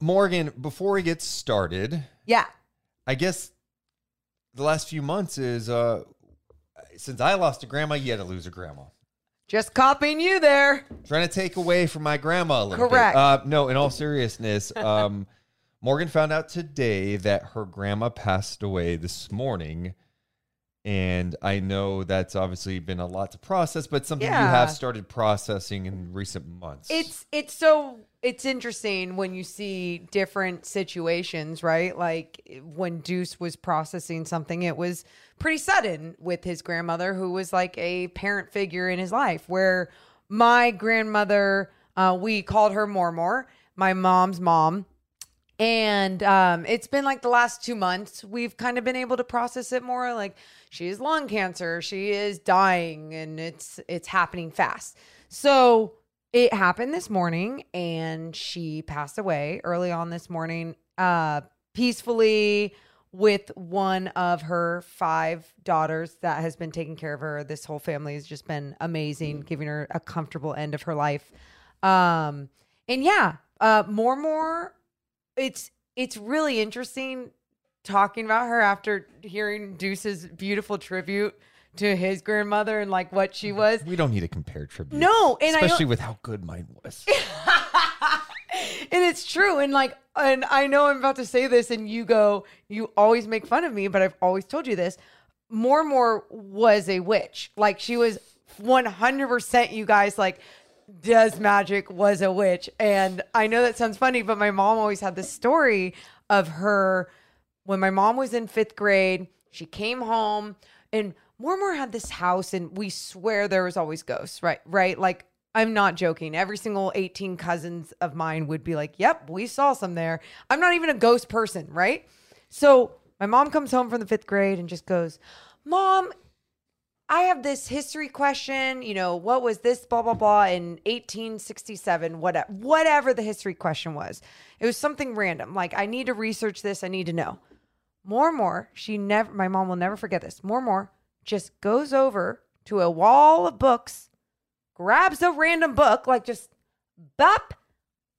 Morgan, before we get started, Yeah. I guess the last few months is uh since I lost a grandma, you had to lose a grandma. Just copying you there. Trying to take away from my grandma a little Correct. bit. Uh, no, in all seriousness, um, Morgan found out today that her grandma passed away this morning. And I know that's obviously been a lot to process, but something you have started processing in recent months. It's it's so it's interesting when you see different situations, right? Like when Deuce was processing something, it was pretty sudden with his grandmother, who was like a parent figure in his life. Where my grandmother, uh, we called her Mormor, my mom's mom. And um, it's been like the last two months, we've kind of been able to process it more. Like she has lung cancer, she is dying, and it's it's happening fast. So it happened this morning, and she passed away early on this morning, uh, peacefully with one of her five daughters that has been taking care of her. This whole family has just been amazing, giving her a comfortable end of her life. Um, and yeah, uh, Mormor it's it's really interesting talking about her after hearing Deuce's beautiful tribute to his grandmother and like what she was. we don't need to compare tributes. No, and especially with how good mine was. and it's true. And like, and I know I'm about to say this, and you go, you always make fun of me, but I've always told you this. Mormor was a witch. Like she was 100%. You guys like. Does magic was a witch. And I know that sounds funny, but my mom always had this story of her when my mom was in fifth grade. She came home and Mormor had this house, and we swear there was always ghosts, right? Right? Like, I'm not joking. Every single 18 cousins of mine would be like, Yep, we saw some there. I'm not even a ghost person, right? So my mom comes home from the fifth grade and just goes, Mom, I have this history question. You know, what was this, blah, blah, blah, in 1867, whatever, whatever the history question was. It was something random. Like, I need to research this. I need to know. More and more, she never, my mom will never forget this. More and more just goes over to a wall of books, grabs a random book, like just bop,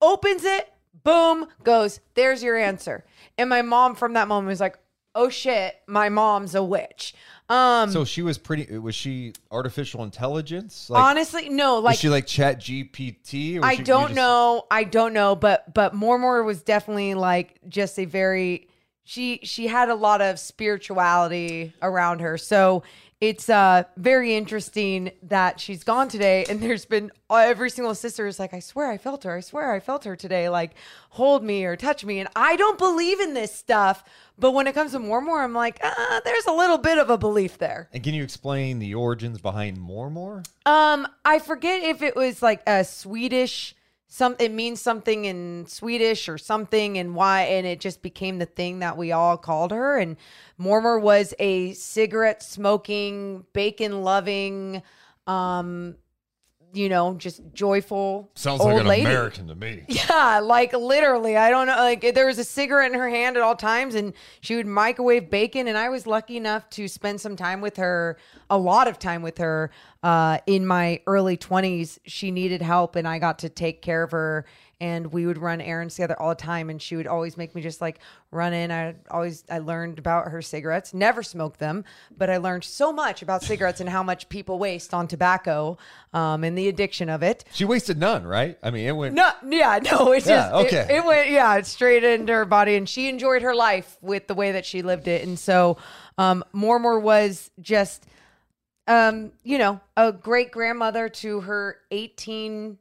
opens it, boom, goes, there's your answer. And my mom from that moment was like, oh shit, my mom's a witch. Um, so she was pretty. Was she artificial intelligence? Like, honestly, no, like was she like Chat GPT? Or I she- don't just- know. I don't know, but but Mormor was definitely like just a very she she had a lot of spirituality around her. So it's uh very interesting that she's gone today and there's been every single sister is like I swear I felt her. I swear I felt her today like hold me or touch me and I don't believe in this stuff, but when it comes to Mormor I'm like uh, there's a little bit of a belief there. And can you explain the origins behind Mormor? Um, I forget if it was like a Swedish some it means something in Swedish or something and why and it just became the thing that we all called her. And Mormor was a cigarette smoking, bacon loving, um you know, just joyful Sounds old like an lady. American to me. Yeah, like literally. I don't know. Like there was a cigarette in her hand at all times, and she would microwave bacon. And I was lucky enough to spend some time with her, a lot of time with her, uh, in my early twenties. She needed help, and I got to take care of her. And we would run errands together all the time, and she would always make me just like run in. I always I learned about her cigarettes. Never smoked them, but I learned so much about cigarettes and how much people waste on tobacco, um, and the addiction of it. She wasted none, right? I mean, it went. No, yeah, no, it's Yeah, just okay. It, it went, yeah, it's straight into her body, and she enjoyed her life with the way that she lived it, and so, um, Mormor was just, um, you know, a great grandmother to her eighteen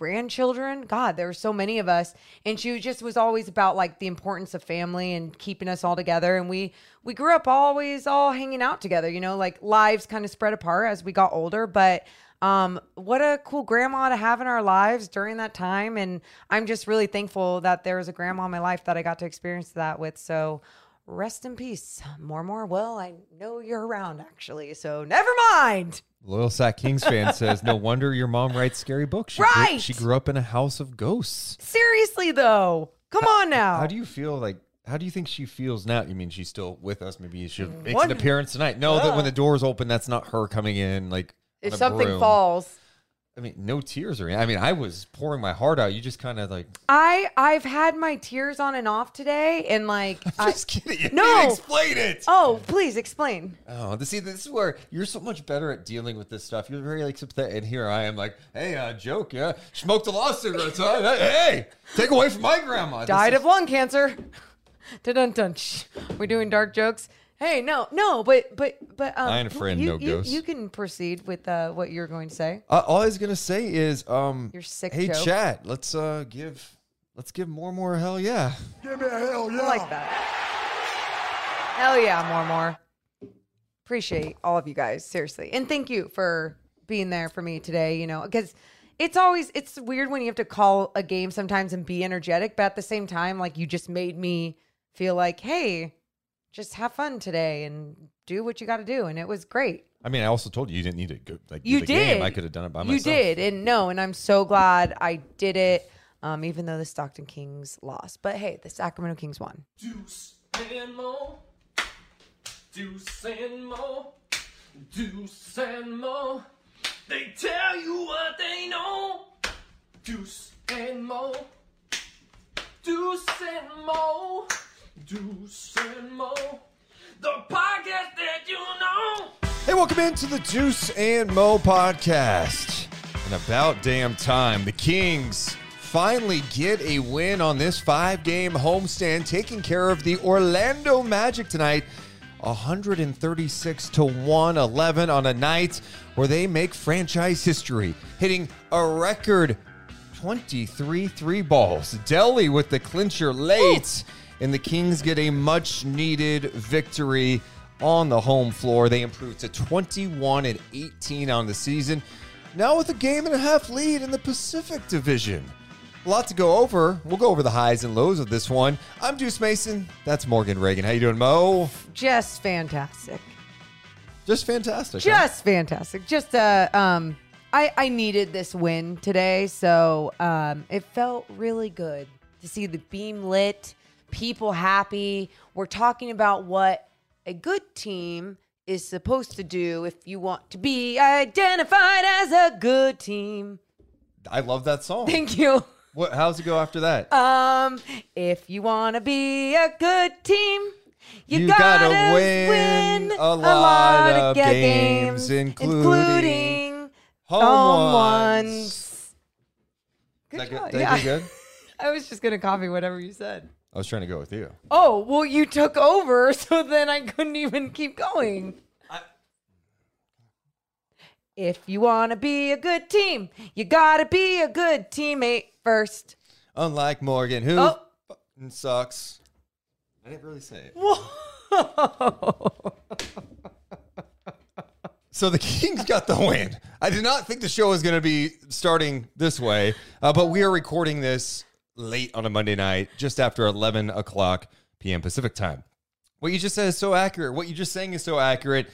grandchildren. God, there were so many of us, and she just was always about like the importance of family and keeping us all together. And we we grew up always all hanging out together. You know, like lives kind of spread apart as we got older, but um, what a cool grandma to have in our lives during that time. And I'm just really thankful that there was a grandma in my life that I got to experience that with. So rest in peace. More, more. Well, I know you're around actually. So never mind. Loyal Sack Kings fan says, "No wonder your mom writes scary books. She grew- Right. she grew up in a house of ghosts. Seriously though. Come on now. How do you feel like? How do you think she feels now? You mean she's still with us? Maybe she makes an appearance tonight. No, that when the doors open, that's not her coming in. Like if something broom. falls. I mean, no tears or anything. I mean, I was pouring my heart out. You just kind of like, I I've had my tears on and off today, and like, I'm just kidding. You No. explain it. oh, please explain. Oh, this, see, this is where you're so much better at dealing with this stuff. You're very like sympathetic, and here I am, like, hey, uh, joke, yeah, smoked a lot of cigarettes. Huh? Hey, take away from my grandma. This Died is- of lung cancer. dun dun dun. We're doing dark jokes. Hey, no, no, but but but um, I ain't a friend, you, no you, ghosts. You can proceed with uh, what you're going to say. Uh, all I was gonna say is, um, Your sick hey, joke. chat, let's uh give, let's give more, more hell yeah. Give me a hell yeah. I like that. Hell yeah, more more. Appreciate all of you guys, seriously. And thank you for being there for me today, you know, because it's always it's weird when you have to call a game sometimes and be energetic, but at the same time, like you just made me feel like, hey, just have fun today and do what you got to do. And it was great. I mean, I also told you you didn't need to go like You the did. Game. I could have done it by myself. you did. And no, and I'm so glad I did it, um, even though the Stockton Kings lost. But hey, the Sacramento Kings won. Deuce and more. Deuce and more. Deuce and more. They tell you what they know. Deuce and more. Deuce and more. Deuce and more. The podcast that you know. Hey, welcome into the Deuce and Mo podcast. And about damn time, the Kings finally get a win on this five game homestand, taking care of the Orlando Magic tonight. 136 to 111 on a night where they make franchise history, hitting a record 23 three balls. Delhi with the clincher late, and the Kings get a much needed victory on the home floor. They improve to 21 and 18 on the season. Now with a game and a half lead in the Pacific Division. A lot to go over. We'll go over the highs and lows of this one. I'm Deuce Mason. That's Morgan Ragan. How you doing, Mo? Just fantastic. Just fantastic. huh? Just fantastic. Just uh um I I needed this win today, so um it felt really good to see the beam lit, people happy. We're talking about what a good team is supposed to do if you want to be identified as a good team. I love that song. Thank you. What? How's it go after that? Um, if you want to be a good team, you, You gotta, gotta win, win a lot of ga- games, including including Home home ones. ones. Good Is that good? job. I Yeah. good? I was just gonna copy whatever you said. I was trying to go with you. Oh, well, you took over, so then I couldn't even keep going. If you want to be a good team, you gotta be a good teammate first. Unlike Morgan, who Oh. sucks. I didn't really say it. Whoa. So the Kings got the win. I did not think the show was going to be starting this way, uh, but we are recording this late on a Monday night, just after 11 o'clock p.m. Pacific time. What you just said is so accurate. What you're just saying is so accurate.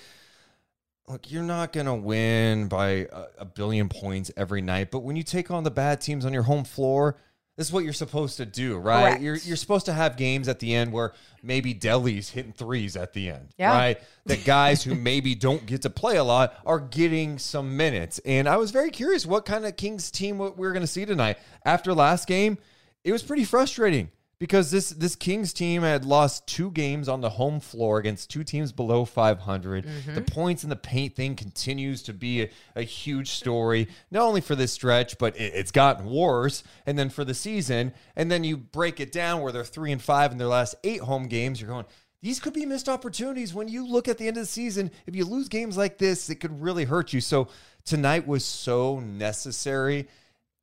Look, you're not going to win by a, a billion points every night, but when you take on the bad teams on your home floor, this is what you're supposed to do, right? Correct. You're you're supposed to have games at the end where maybe Delhi's hitting threes at the end, Yeah. right? That guys who maybe don't get to play a lot are getting some minutes. And I was very curious what kind of Kings team we we're going to see tonight. After last game, it was pretty frustrating because this this Kings team had lost two games on the home floor against two teams below 500. The mm-hmm. points in the paint thing continues to be a, a huge story, not only for this stretch, but it, it's gotten worse. And then for the season, and then you break it down where they're three and five in their last eight home games. You're going. These could be missed opportunities when you look at the end of the season. If you lose games like this, it could really hurt you. So tonight was so necessary.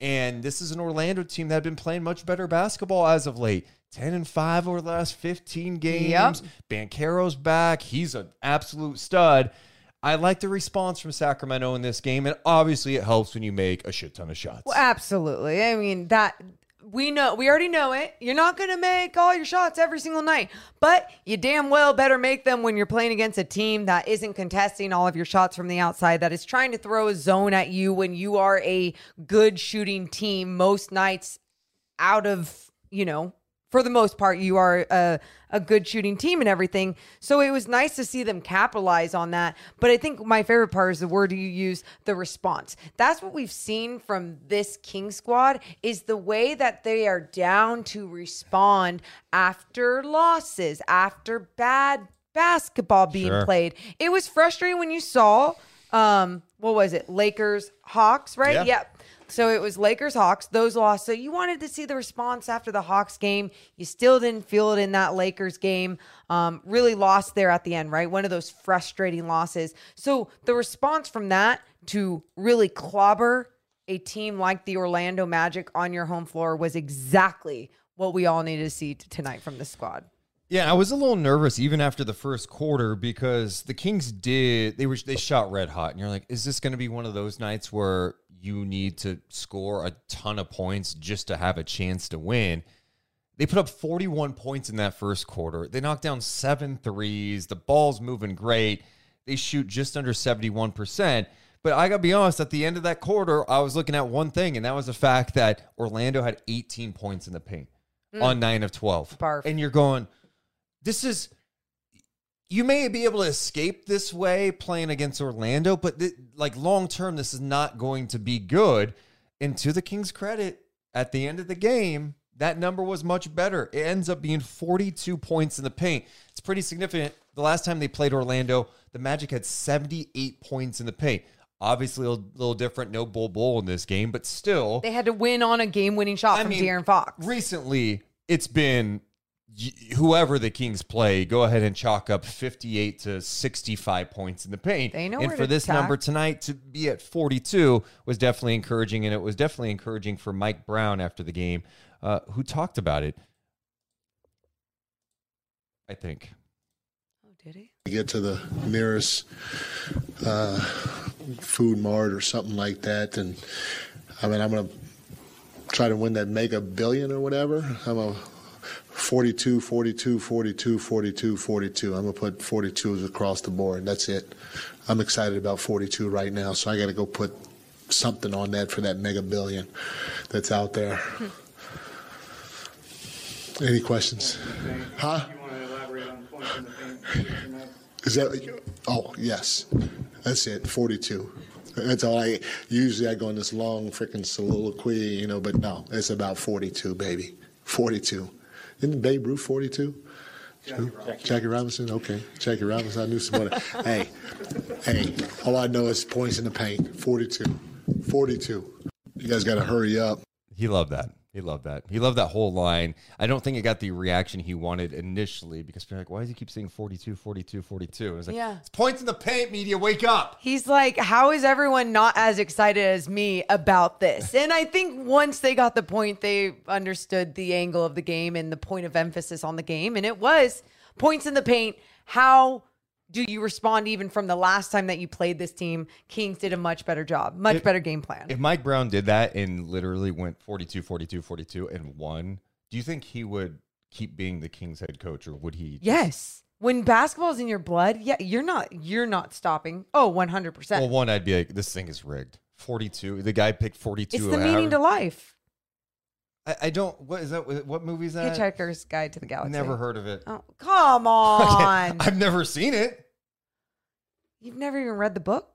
And this is an Orlando team that had been playing much better basketball as of late. 10 and 5 over the last 15 games. Yep. Banchero's back. He's an absolute stud. I like the response from Sacramento in this game, and obviously it helps when you make a shit ton of shots. Well, absolutely. I mean that we know we already know it. You're not going to make all your shots every single night, but you damn well better make them when you're playing against a team that isn't contesting all of your shots from the outside that is trying to throw a zone at you when you are a good shooting team most nights out of, you know, for the most part, you are a, a good shooting team and everything. So it was nice to see them capitalize on that. But I think my favorite part is the word you use, the response. That's what we've seen from this King squad is the way that they are down to respond after losses, after bad basketball being Sure. played. It was frustrating when you saw um what was it? Lakers Hawks, right? Yeah. Yep. So it was Lakers Hawks. Those lost. So you wanted to see the response after the Hawks game. You still didn't feel it in that Lakers game. Um, really lost there at the end, right? One of those frustrating losses. So the response from that to really clobber a team like the Orlando Magic on your home floor was exactly what we all needed to see tonight from the squad. Yeah, I was a little nervous even after the first quarter because the Kings did they were they shot red hot, and you're like, is this going to be one of those nights where you need to score a ton of points just to have a chance to win? They put up 41 points in that first quarter. They knocked down seven threes. The ball's moving great. They shoot just under 71%. But I got to be honest, at the end of that quarter, I was looking at one thing, and that was the fact that Orlando had 18 points in the paint mm. on nine of 12. Barf. And you're going, this is you may be able to escape this way playing against Orlando, but th- like long term, this is not going to be good. And to the Kings' credit, at the end of the game, that number was much better. It ends up being 42 points in the paint. It's pretty significant. The last time they played Orlando, the Magic had 78 points in the paint. Obviously, a little, different. No bull bull in this game, but still, They had to win on a game winning shot from De'Aaron Fox. Recently, it's been whoever the Kings play, go ahead and chalk up 58 to 65 points in the paint. They know and for this attack. number tonight to be at 42 was definitely encouraging, and it was definitely encouraging for Mike Brown after the game, uh, who talked about it. I think. oh, did he? get to the nearest uh, food mart or something like that, and I mean, I'm gonna try to win that mega billion or whatever. I'm a 42, 42, 42, 42, 42. I'm gonna put 42s across the board. That's it. I'm excited about 42 right now, so I got to go put something on that for that mega billion that's out there. Hmm. Any questions? Huh? You want to elaborate on points in the paint? tonight? Is that? Oh, yes. That's it. Forty-two. That's all I. Usually I go in this long freaking soliloquy, you know, but no, it's about forty-two, baby. Forty-two. Isn't Babe Ruth forty-two? Jackie Robinson. Okay, Jackie Robinson. I knew somebody. hey, hey. All I know is points in the paint. Forty-two. Forty-two. You guys got to hurry up. He loved that. He loved that. He loved that whole line. I don't think it got the reaction he wanted initially because people are like, why does he keep saying 42, 42, 42? And it's like, Yeah. it's points in the paint, media, wake up. He's like, how is everyone not as excited as me about this? And I think once they got the point, they understood the angle of the game and the point of emphasis on the game. And it was points in the paint. How do you respond even from the last time that you played this team? Kings did a much better job, much better game plan. If Mike Brown did that and literally went 42, 42, 42 and won, do you think he would keep being the Kings head coach or would he? just- yes. When basketball's in your blood, yeah, you're not you're not stopping. Oh, 100%. Well, one, I'd be like, this thing is rigged. 42. The guy picked 42. it's the meaning hour. to life. I, I don't, what is that? What movie is that? Hitchhiker's Guide to the Galaxy. Never heard of it. Oh, come on. I've never seen it. You've never even read the book?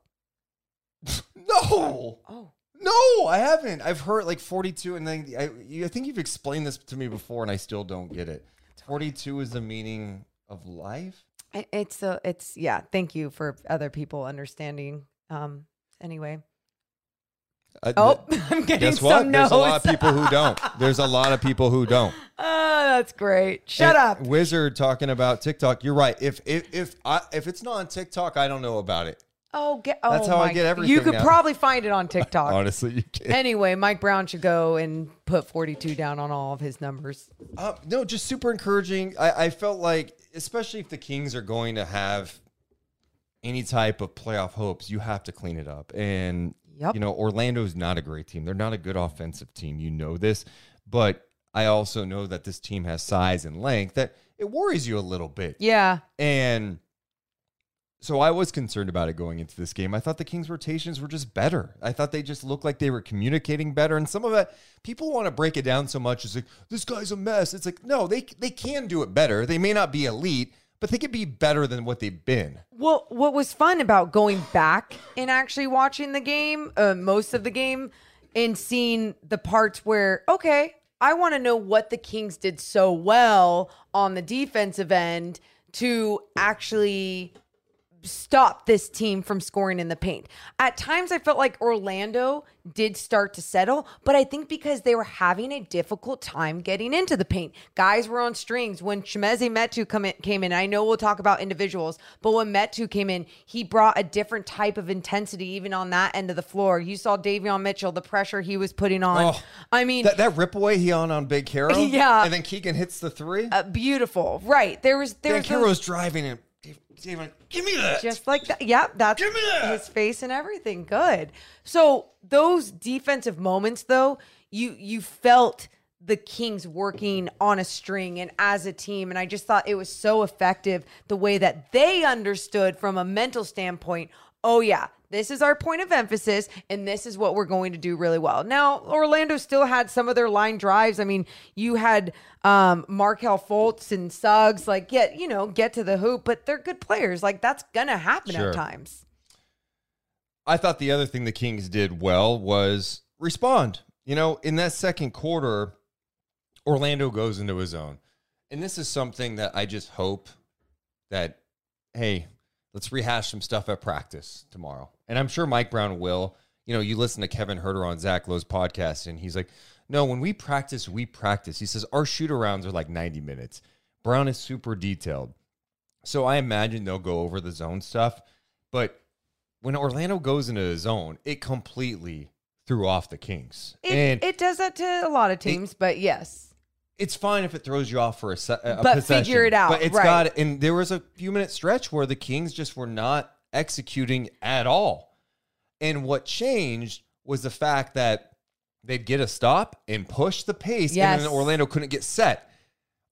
No. Oh. No, I haven't. I've heard like 42, and then I, I think you've explained this to me before, and I still don't get it. 42 is the meaning of life. It's a, it's yeah. Thank you for other people understanding. Um. Anyway. Uh, Oh, I'm getting guess what? some There's a lot of people who don't. There's a lot of people who don't. Oh, that's great. Shut And up. Wizard talking about TikTok. You're right. If if if I if it's not on TikTok, I don't know about it. Oh, get. Oh That's how I my- get You could now. probably find it on TikTok. Honestly, you can't. anyway, Mike Brown should go and put 42 down on all of his numbers. Uh, no, just super encouraging. I, I felt like, especially if the Kings are going to have any type of playoff hopes, you have to clean it up. And Yep. you know, Orlando's not a great team. They're not a good offensive team. You know this, but I also know that this team has size and length that it worries you a little bit. Yeah. And so I was concerned about it going into this game. I thought the Kings rotations were just better. I thought they just looked like they were communicating better. And some of it, people want to break it down so much. It's like, this guy's a mess. It's like, no, they they can do it better. They may not be elite, but they could be better than what they've been. Well, what was fun about going back and actually watching the game, uh, most of the game, and seeing the parts where, okay, I want to know what the Kings did so well on the defensive end to actually stop this team from scoring in the paint. At times, I felt like Orlando did start to settle, but I think because they were having a difficult time getting into the paint. Guys were on strings. When Chimezie Metu come in, came in, I know we'll talk about individuals, but when Metu came in, he brought a different type of intensity even on that end of the floor. You saw Davion Mitchell, the pressure he was putting on. Oh, I mean, That that rip away he on on Big Hero, Yeah. and then Keegan hits the three. uh, beautiful. Right. There was there Big was those- Hero's and David, give me that. just like that. Yep, that's Give me that. his face and everything. Good. So those defensive moments, though, you you felt the Kings working on a string and as a team, and I just thought it was so effective the way that they understood from a mental standpoint. Oh yeah, this is our point of emphasis, and this is what we're going to do really well. Now, Orlando still had some of their line drives. I mean, you had um Markelle Fultz and Suggs, like get you know get to the hoop, but they're good players. Like that's gonna happen Sure. at times. I thought the other thing the Kings did well was respond. You know, in that second quarter, Orlando goes into his zone. And this is something that I just hope that, hey, let's rehash some stuff at practice tomorrow. And I'm sure Mike Brown will. You know, you listen to Kevin Huerter on Zach Lowe's podcast, and he's like, no, when we practice, we practice. He says our shoot arounds are like 90 minutes. Brown is super detailed. So I imagine they'll go over the zone stuff. But when Orlando goes into the zone, it completely threw off the Kings. It, and it does that to a lot of teams, but yes. It's fine if it throws you off for a, se- a But possession, figure it out, But it's right. got and there was a few minute stretch where the Kings just were not executing at all. And what changed was the fact that they'd get a stop and push the pace, Yes. and then Orlando couldn't get set.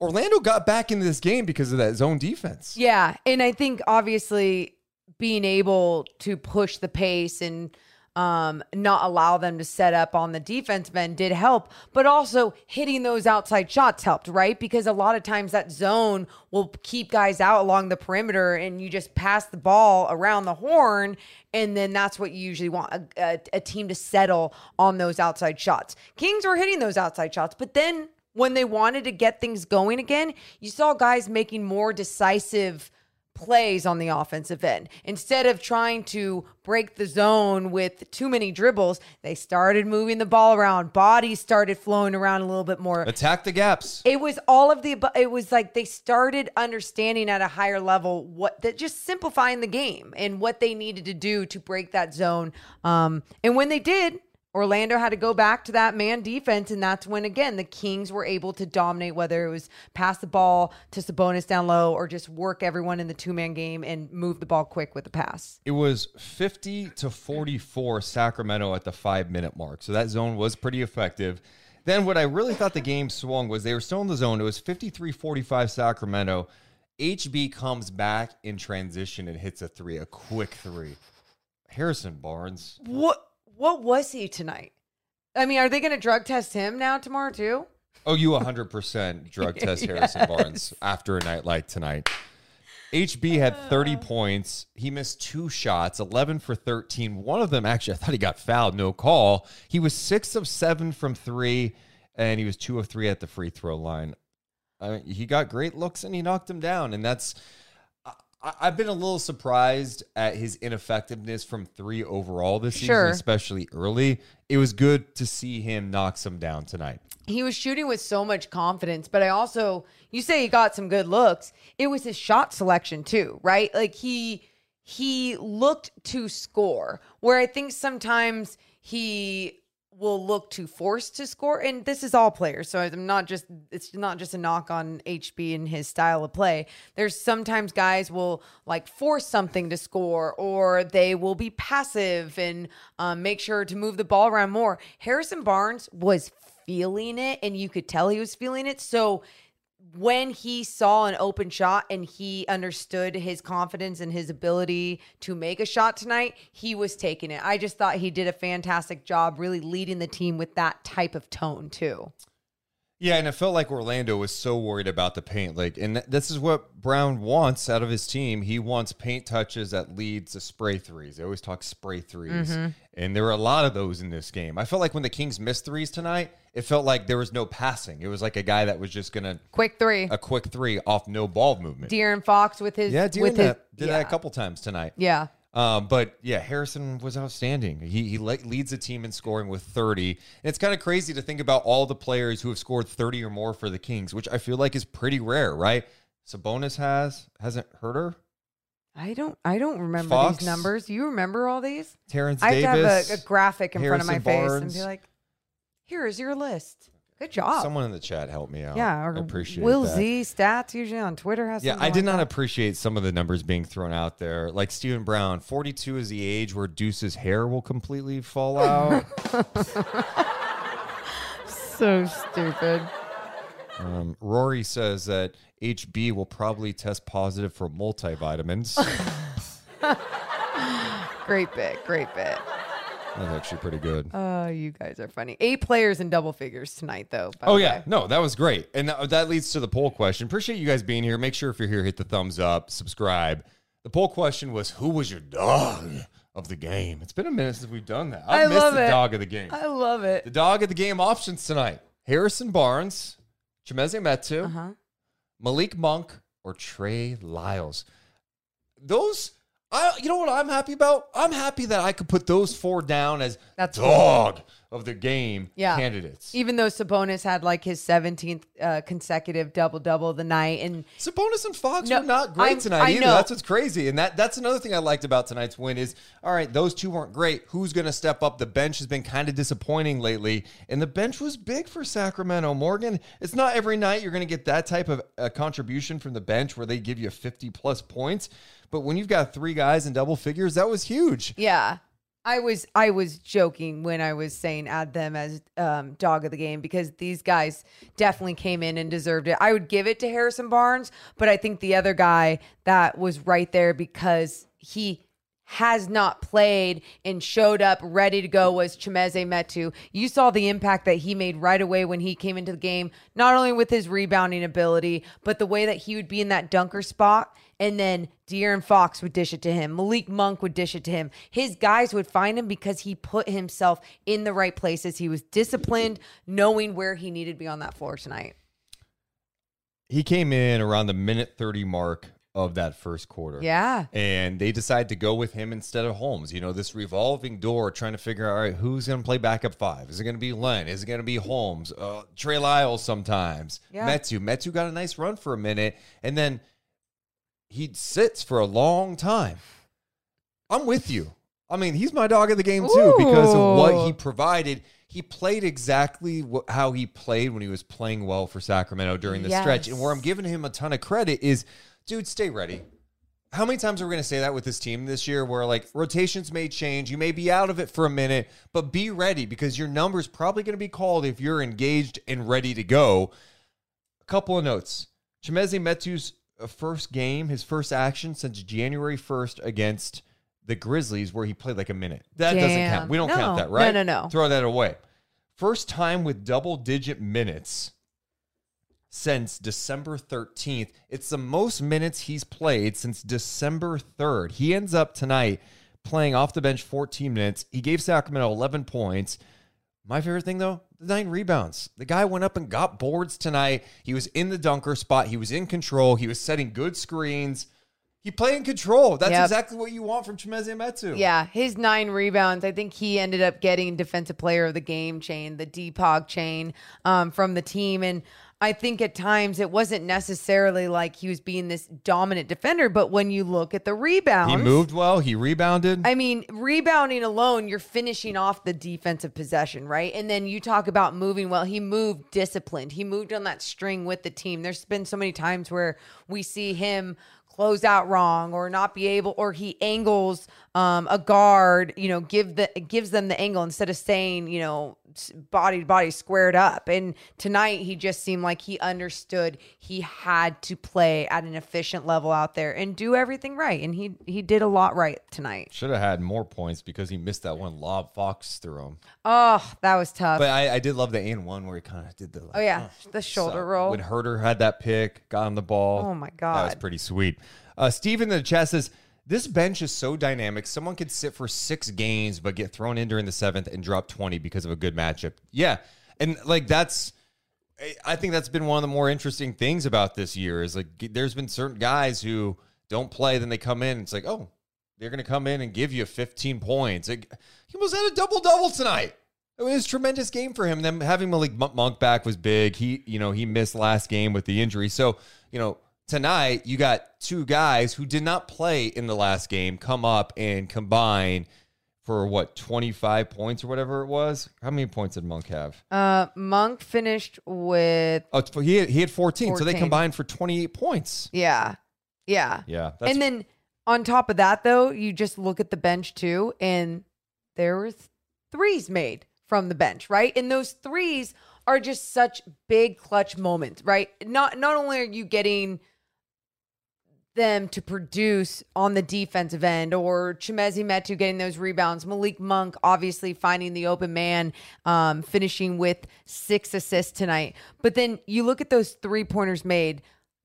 Orlando got back into this game because of that zone defense. Yeah, and I think obviously being able to push the pace and um, not allow them to set up on the defense men did help, but also hitting those outside shots helped, right? Because a lot of times that zone will keep guys out along the perimeter, and you just pass the ball around the horn, and then that's what you usually want a, a, a team to settle on those outside shots. Kings were hitting those outside shots, but then when they wanted to get things going again, you saw guys making more decisive plays on the offensive end. Instead of trying to break the zone with too many dribbles, they started moving the ball around. Bodies started flowing around a little bit more. Attack the gaps. It was all of the it was like they started understanding at a higher level what that just simplifying the game and what they needed to do to break that zone. Um and when they did, Orlando had to go back to that man defense, and that's when again the Kings were able to dominate, whether it was pass the ball to Sabonis down low or just work everyone in the two man game and move the ball quick with the pass. It was 50 to 44 Sacramento at the five minute mark. So that zone was pretty effective. Then what I really thought the game swung was they were still in the zone. It was 53 45 Sacramento. HB comes back in transition and hits a three, a quick three. Harrison Barnes. What what was he tonight? I mean, are they going to drug test him now tomorrow too? Oh, you 100% drug test Harrison Barnes after a night like tonight. HB had 30 uh. points. He missed two shots, 11 for 13. One of them, actually, I thought he got fouled, no call. He was six of seven from three, and he was two of three at the free throw line. I mean, he got great looks and he knocked him down. And that's, I've been a little surprised at his ineffectiveness from three overall this Sure. season, especially early. It was good to see him knock some down tonight. he was shooting with so much confidence, but I also you say he got some good looks. It was his shot selection too, right? Like he he looked to score where I think sometimes he will look to force to score. And this is all players so i'm not just it's not just a knock on hb and his style of play. There's sometimes guys will like force something to score or they will be passive and um, make sure to move the ball around more. Harrison barnes was feeling it and you could tell he was feeling it. So when he saw an open shot and he understood his confidence and his ability to make a shot tonight, he was taking it. I just thought he did a fantastic job really leading the team with that type of tone, too. Yeah, and it felt like Orlando was so worried about the paint. Like, and th- this is what Brown wants out of his team. He wants paint touches that leads to spray threes. They always talk spray 3s mm-hmm. and there were a lot of those in this game. I felt like when the Kings missed threes tonight, it felt like there was no passing. It was like a guy that was just gonna Quick three. a quick three off no ball movement. De'Aaron Fox with his yeah, De'Aaron with his that, did that a couple times tonight. Yeah. Um, but yeah, Harrison was outstanding. He he le- leads the team in scoring with 30. And it's kind of crazy to think about all the players who have scored 30 or more for the Kings, which I feel like is pretty rare, right? Sabonis has hasn't hurt her. I don't I don't remember Fox? these numbers. You remember all these? Terrence I have Davis. have a, a graphic in front of my Harrison face and be like, here's your list. Good job. Someone in the chat help me out. yeah, I appreciate Will that. Z stats usually on Twitter has Yeah, I did like not that. appreciate some of the numbers being thrown out there. Like Stephen Brown, 42 is the age where Deuce's hair will completely fall out. so stupid. Um, Rory says that HB will probably test positive for multivitamins. Great bit, great bit. That's actually pretty good. Oh, you guys are funny. Eight players in double figures tonight, though. Oh yeah, no, that was great, and that, that leads to the poll question. Appreciate you guys being here. Make sure if you're here, hit the thumbs up, subscribe. The poll question was, "Who was your dog of the game?" It's been a minute since we've done that. I I've missed love the it. dog of the game. I love it. The dog of the game options tonight: Harrison Barnes, Chimezie Metu, Uh huh. Malik Monk, or Trey Lyles. Those, I, you know what I'm happy about? I'm happy that I could put those four down as That's dog of the game Yeah. candidates. Even though Sabonis had like his 17th uh, consecutive double double the night, and Sabonis and Fox No, were not great I'm- tonight I either. know. That's what's crazy, and that that's another thing I liked about tonight's win is all right. Those two weren't great. Who's going to step up? The bench has been kind of disappointing lately, and the bench was big for Sacramento. Morgan, it's not every night you're going to get that type of uh, contribution from the bench where they give you 50 plus points, but when you've got three guys in double figures, that was huge. yeah, I was I was joking when I was saying add them as um, dog of the game because these guys definitely came in and deserved it. I would give it to Harrison Barnes, but I think the other guy that was right there because he has not played and showed up ready to go was Chimezie Metu. You saw the impact that he made right away when he came into the game, not only with his rebounding ability, but the way that he would be in that dunker spot. And then De'Aaron Fox would dish it to him. Malik Monk would dish it to him. His guys would find him because he put himself in the right places. He was disciplined, knowing where he needed to be on that floor tonight. He came in around the minute 30 mark of that first quarter. Yeah. and they decide to go with him instead of Holmes. You know, this revolving door trying to figure out, all right, who's going to play backup five? Is it going to be Len? Is it going to be Holmes? Uh, Trey Lyles sometimes. Yeah. Metu. Metu got a nice run for a minute, and then he sits for a long time. I'm with you. I mean, he's my dog of the game too because of what he provided. He played exactly wh- how he played when he was playing well for Sacramento during the stretch. And where I'm giving him a ton of credit is, dude, stay ready. How many times are we going to say that with this team this year where like rotations may change? You may be out of it for a minute, but be ready because your number's probably going to be called if you're engaged and ready to go. A couple of notes. Chimezie Metu's first game, his first action since January 1st against the Grizzlies, where he played like a minute. That doesn't count. We don't No. count that, right? No, no, no. Throw that away. First time with double digit minutes since December 13th. It's the most minutes he's played since December 3rd. He ends up tonight playing off the bench 14 minutes. He gave Sacramento 11 points. My favorite thing though, the nine rebounds. The guy went up and got boards tonight. He was in the dunker spot. He was in control. He was setting good screens. He played in control. That's Yep. exactly what you want from Chimezie Metu. Yeah, his nine rebounds. I think he ended up getting defensive player of the game chain, the Depog chain um, from the team. And I think at times it wasn't necessarily like he was being this dominant defender, but when you look at the rebounds, He moved well. He rebounded. I mean, rebounding alone, you're finishing off the defensive possession, right? And then you talk about moving well. He moved disciplined. He moved on that string with the team. There's been so many times where we see him close out wrong or not be able or he angles um, a guard you know give the gives them the angle instead of saying you know body to body squared up and tonight he just seemed like he understood he had to play at an efficient level out there and do everything right and he he did a lot right tonight Should have had more points because he missed that one lob Fox through him. oh that was tough But I, I did love the and one where he kind of did the. Like, oh yeah the shoulder So, roll When Huerter had that pick, got on the ball. Oh, my god, That was pretty sweet. Uh, Steve in the chat says, This bench is so dynamic. Someone could sit for six games, but get thrown in during the seventh and drop 20 because of a good matchup. Yeah. And like that's. I- think that's been one of the more interesting things about this year is like there's been certain guys who don't play, then they come in. It's like, oh, they're going to come in and give you 15 points. Like, he almost had a double double tonight. It was a tremendous game for him. Then having Malik Monk back was big. He, you know, he missed last game with the injury. So, you know, tonight you got two guys who did not play in the last game come up and combine for what 25 points or whatever it was. How many points did Monk have? uh monk finished with Oh, he had, he had 14, so they combined for 28 points. yeah yeah Yeah, and then on top of that, though, you just look at the bench too, and there were th- threes made from the bench, right? And those threes are just such big clutch moments, right? Not not only are you getting them to produce on the defensive end or Chimezie Metu getting those rebounds, Malik Monk obviously finding the open man, um, finishing with six assists tonight. But then you look at those three pointers made,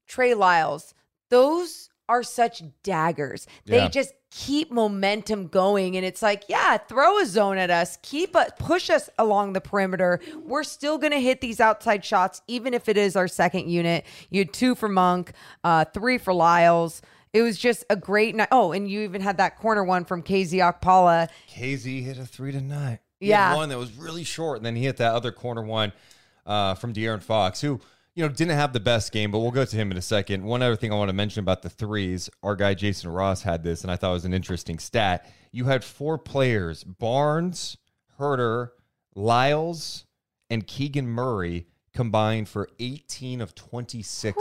Trey Lyles, those are such daggers. They Yeah. just keep momentum going. And it's like, yeah, throw a zone at us, keep us, push us along the perimeter. We're still going to hit these outside shots, even if it is our second unit. You had two for Monk, uh, three for Lyles. It was just a great night. Oh, and you even had that corner one from KZ Okpala. KZ hit a three tonight. He Yeah. one that was really short, and then he hit that other corner one uh, from De'Aaron Fox, who you know didn't have the best game, but we'll go to him in a second. One other thing I want to mention about the threes, our guy Jason Ross had this, and I thought it was an interesting stat. You had four players: Barnes, Huerter, Lyles, and Keegan Murray combined for 18 of 26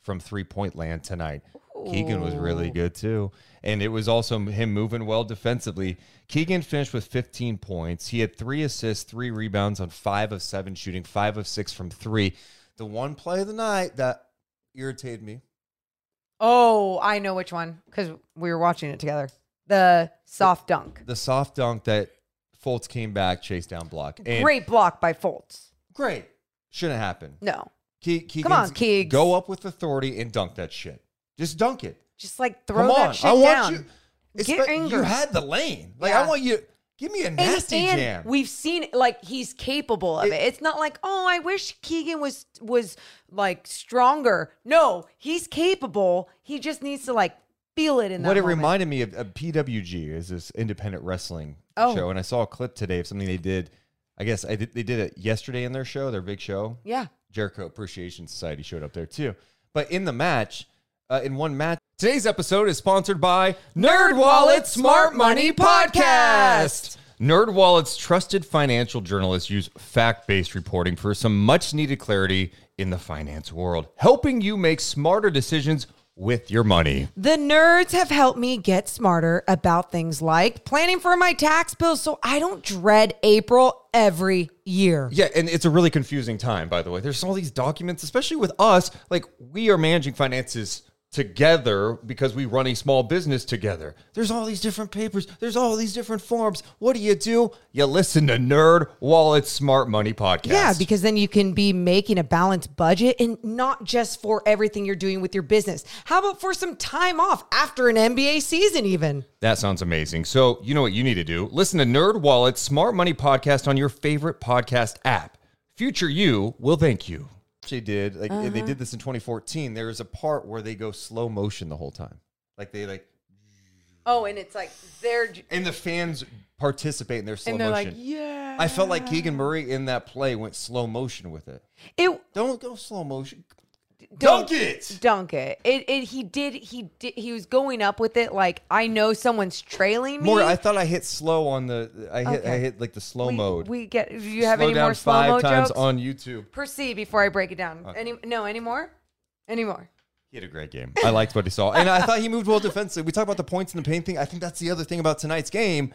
from three point land tonight. Keegan was really good too. And it was also him moving well defensively. Keegan finished with 15 points. He had three assists, three rebounds on five of seven shooting, five of six from three. The one play of the night that irritated me. Oh, I know which one because we were watching it together. The soft dunk. The soft dunk that Fultz came back, chase down block. And Great block by Fultz. Great. Shouldn't happen. No, Ke- Keegan's- Come on, Keegs. Go up with authority and dunk that shit. Just dunk it. just like throw Come on. that shit I want down. you. Get angry. You had the lane. Like Yeah. I want you. Give me a And- nasty and jam. We've seen like he's capable of it, It- It's not like oh, I wish Keegan was was like stronger. No, he's capable. He just needs to like feel it in that what it moment. reminded me of, of PWG is this independent wrestling Oh. show, and I saw a clip today of something they did. I guess I did, they did it yesterday in their show, their big show. Yeah. Jericho Appreciation Society showed up there too. But in the match, uh, in one match, today's episode is sponsored by Nerd Wallet Smart Money Podcast. Nerd Wallet's trusted financial journalists use fact-based reporting for some much-needed clarity in the finance world, helping you make smarter decisions with your money. The nerds have helped me get smarter about things like planning for my tax bill so I don't dread April every year. Yeah, and it's a really confusing time, by the way. There's all these documents, especially with us. Like, we are managing finances together because we run a small business together. There's all these different papers, there's all these different forms. What do you do? You listen to Nerd Wallet Smart Money Podcast. Yeah, because then you can be making a balanced budget and not just for everything you're doing with your business. How about for some time off after an NBA season, even? That sounds amazing. So, you know what you need to do? Listen to Nerd Wallet Smart Money Podcast on your favorite podcast app. Future you will thank you. They did like they uh-huh. did this in 2014. There is a part where they go slow motion the whole time. Like they like Oh, and it's like they're and the fans participate in their slow and they're motion. like, yeah. I felt like Keegan Murray in that play went slow motion with it. it Don't go slow motion. Dunk it. dunk it. It it he did he did he was going up with it like I know someone's trailing me. More, I thought I hit slow on the. I hit. I hit like the slow we, mode. We get. Do you have Slow any down more slow mo times jokes? on YouTube. Proceed before I break it down. Any no any more? Any more? He had a great game. I liked what he saw, and I thought he moved well defensively. We talk about the points and the paint thing. I think that's the other thing about tonight's game.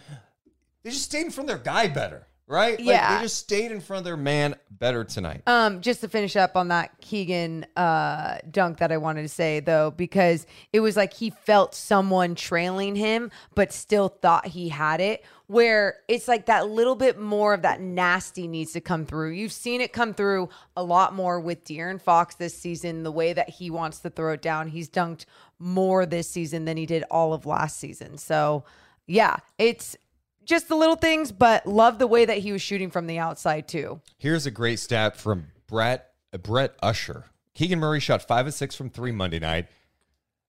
They just stayed in front of their guy better, right? Like, Yeah. they just stayed in front of their man better tonight. Um, just to finish up on that Keegan uh, dunk that I wanted to say though, because it was like he felt someone trailing him, but still thought he had it. Where it's like that little bit more of that nasty needs to come through. You've seen it come through a lot more with De'Aaron Fox this season. The way that he wants to throw it down, he's dunked more this season than he did all of last season. So, yeah, it's just the little things, but love the way that he was shooting from the outside too. Here's a great stat from Brett Brett Usher. Keegan Murray shot five of six from three Monday night.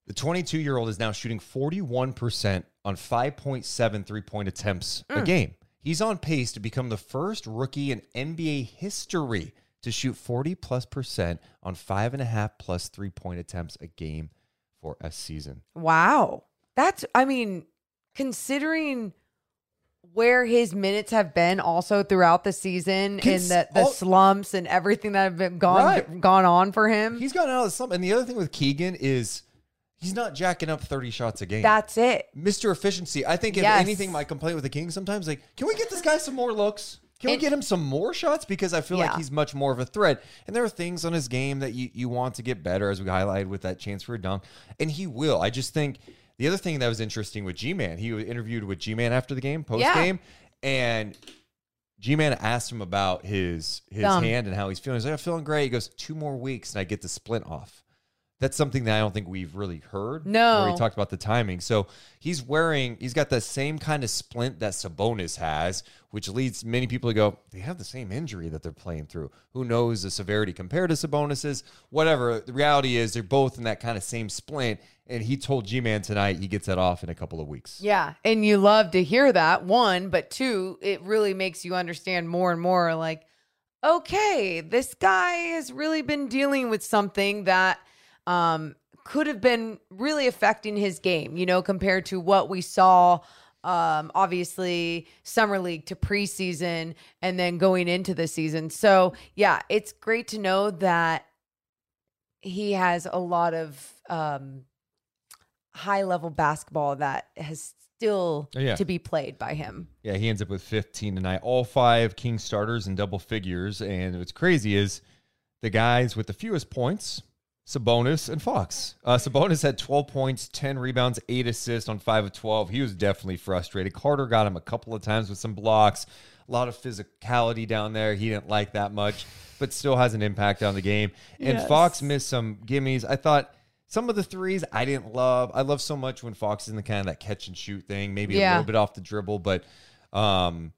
The 22 year old is now shooting 41% on 5.7 three point attempts a mm. game. He's on pace to become the first rookie in NBA history to shoot 40 plus percent on five and a half plus three point attempts a game for a season. Wow. That's, I mean, considering where his minutes have been also throughout the season Cons- and the, the all- slumps and everything that have been gone Right. gone on for him. He's gotten out of the slump. And the other thing with Keegan is he's not jacking up 30 shots a game. That's it. Mr. Efficiency. I think if Yes. anything, my complaint with the King sometimes like, can we get this guy some more looks? Can we get him some more shots? Because I feel like he's much more of a threat. And there are things on his game that you, you want to get better, as we highlighted with that chance for a dunk. And he will. I just think the other thing that was interesting with G Man, he was interviewed with G Man after the game, post game, and G Man asked him about his his Thumb. hand and how he's feeling. He's like, I'm feeling great. He goes, two more weeks and I get the splint off. That's something that I don't think we've really heard. No. Where he talked about the timing. So he's wearing, he's got the same kind of splint that Sabonis has, which leads many people to go, they have the same injury that they're playing through. Who knows the severity compared to Sabonis's? Whatever. The reality is they're both in that kind of same splint. And he told G Man tonight he gets that off in a couple of weeks. Yeah. And you love to hear that, one, but two, it really makes you understand more and more like, okay, this guy has really been dealing with something that um, could have been really affecting his game, you know, compared to what we saw. Um, obviously, summer league to preseason and then going into the season. So, yeah, it's great to know that he has a lot of um, high level basketball that has still Oh, yeah. to be played by him. Yeah, he ends up with 15 tonight. All five King starters in double figures. And what's crazy is the guys with the fewest points, Sabonis and Fox. Uh, Sabonis had 12 points, 10 rebounds, 8 assists on 5 of 12. He was definitely frustrated. Carter got him a couple of times with some blocks. A lot of physicality down there. He didn't like that much, but still has an impact on the game. And Fox missed some gimmies. I thought some of the threes I didn't love. I love so much when Fox is in the kind of that catch and shoot thing, maybe a little bit off the dribble, but um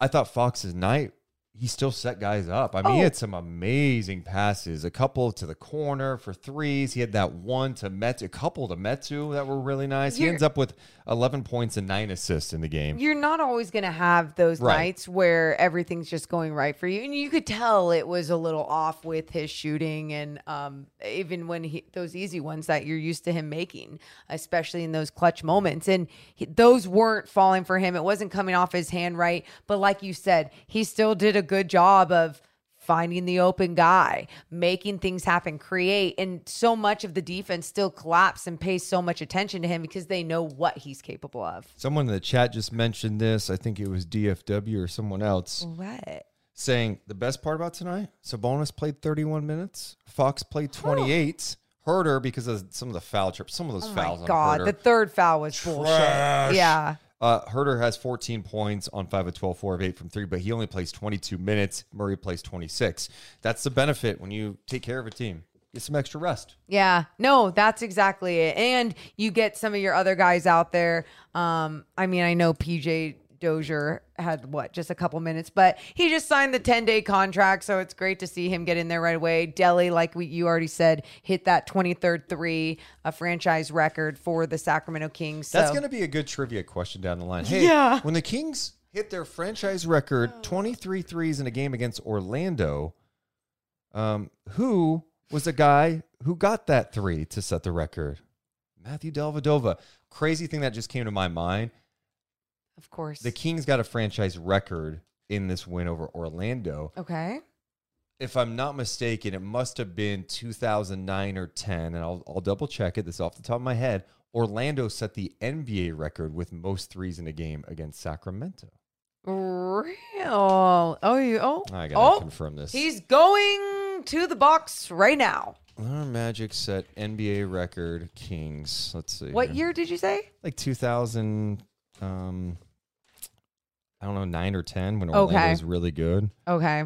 I thought Fox's night he still set guys up. I mean, he Oh. had some amazing passes. A couple to the corner for threes. He had that one to Metu, a couple to Metu that were really nice. he You're- ends up with 11 points and nine assists in the game. You're not always going to have those Right. nights where everything's just going right for you. And you could tell it was a little off with his shooting and um, even when he, those easy ones that you're used to him making, especially in those clutch moments. And he, those weren't falling for him. It wasn't coming off his hand right. But like you said, he still did a good job of finding the open guy, making things happen, create. And so much of the defense still collapse and pays so much attention to him because they know what he's capable of. Someone in the chat just mentioned this. I think it was DFW or someone else What? saying the best part about tonight, Sabonis played 31 minutes, Fox played 28. Huerter because of some of the foul trips, some of those Oh fouls god, the third foul was bullshit. Yeah. Uh, Huerter has 14 points on 5 of 12, 4 of 8 from 3, but he only plays 22 minutes. Murray plays 26. That's the benefit when you take care of a team. Get some extra rest. Yeah. No, that's exactly it. And you get some of your other guys out there. Um, I mean, I know PJ Dozier had what just a couple minutes, but he just signed the 10 day contract, so it's great to see him get in there right away. Delly, like we, you already said, hit that 23rd three, a franchise record for the Sacramento Kings. So That's going to be a good trivia question down the line. Hey, Yeah. when the Kings hit their franchise record 23 threes in a game against Orlando, um, who was the guy who got that three to set the record? Matthew Dellavedova. Crazy thing that just came to my mind. Of course. The Kings got a franchise record in this win over Orlando. okay. If I'm not mistaken, it must have been 2009 or 10, and I'll, I'll double check it. This is off the top of my head. Orlando set the NBA record with most threes in a game against Sacramento. Real. Oh, you. Oh, I gotta oh, confirm this. He's going to the box right now. Uh, Magic set NBA record Kings. Let's see. What here. year did you say? Like 2000. Um, I don't know, nine or 10 when Okay. Orlando was really good. Okay.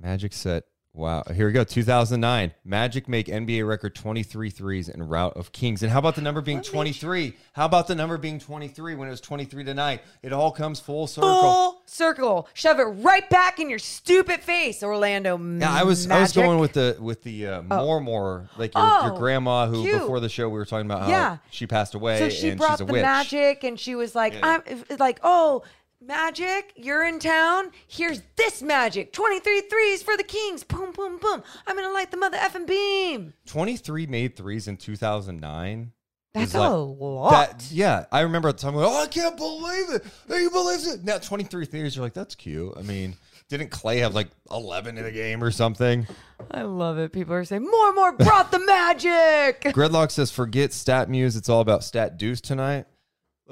Magic set. Wow. Here we go. 2009. Magic make NBA record 23 threes in route of Kings. And how about the number being 23? How about the number being 23 when it was 23 tonight? It all comes full circle. Full circle. Shove it right back in your stupid face, Orlando. Yeah, I was I was going with the with the uh, Mormor like your, your Oh, grandma who cute. before the show we were talking about how Yeah. she passed away So she and brought she's a the witch. magic, and she was like, Yeah. "I'm if- like, oh, magic, you're in town. Here's this magic. 23 threes for the Kings. Boom, boom, boom. I'm gonna light the mother effing beam. 23 made threes in 2009. That's is a lot. That, yeah, I remember at the time, going, oh, I can't believe it. He believes it. Now, 23 threes, you're like, that's cute. I mean, didn't Klay have like 11 in a game or something? I love it. People are saying more and more brought the magic. Gridlock says, forget StatMuse. It's all about stat deuce tonight.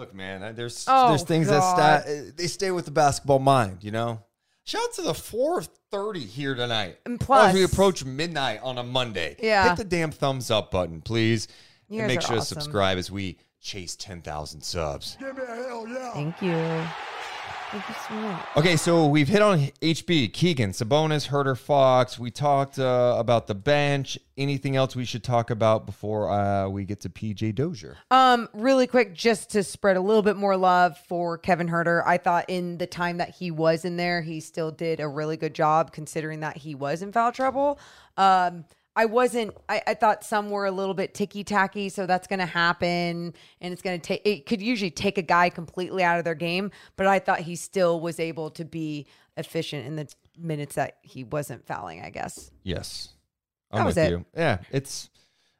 Look, man, there's Oh, there's things God. that stat they stay with the basketball mind, you know. Shout out to the 4:30 here tonight. And as plus- we approach midnight on a Monday, Yeah. hit the damn thumbs up button, please, You and guys make are sure awesome. to subscribe as we chase 10,000 subs. Thank you. Thank you so much. Okay, so we've hit on HB, Keegan, Sabonis, Huerter, Fox. We talked uh, about the bench. Anything else we should talk about before uh, we get to PJ Dozier? Um, really quick, just to spread a little bit more love for Kevin Huerter. I thought in the time that he was in there, he still did a really good job considering that he was in foul trouble. Um, I wasn't. I, I thought some were a little bit ticky tacky, so that's going to happen, and it's going to take. It could usually take a guy completely out of their game, but I thought he still was able to be efficient in the minutes that he wasn't fouling. I guess. Yes. That I'm was with it. you. Yeah, it's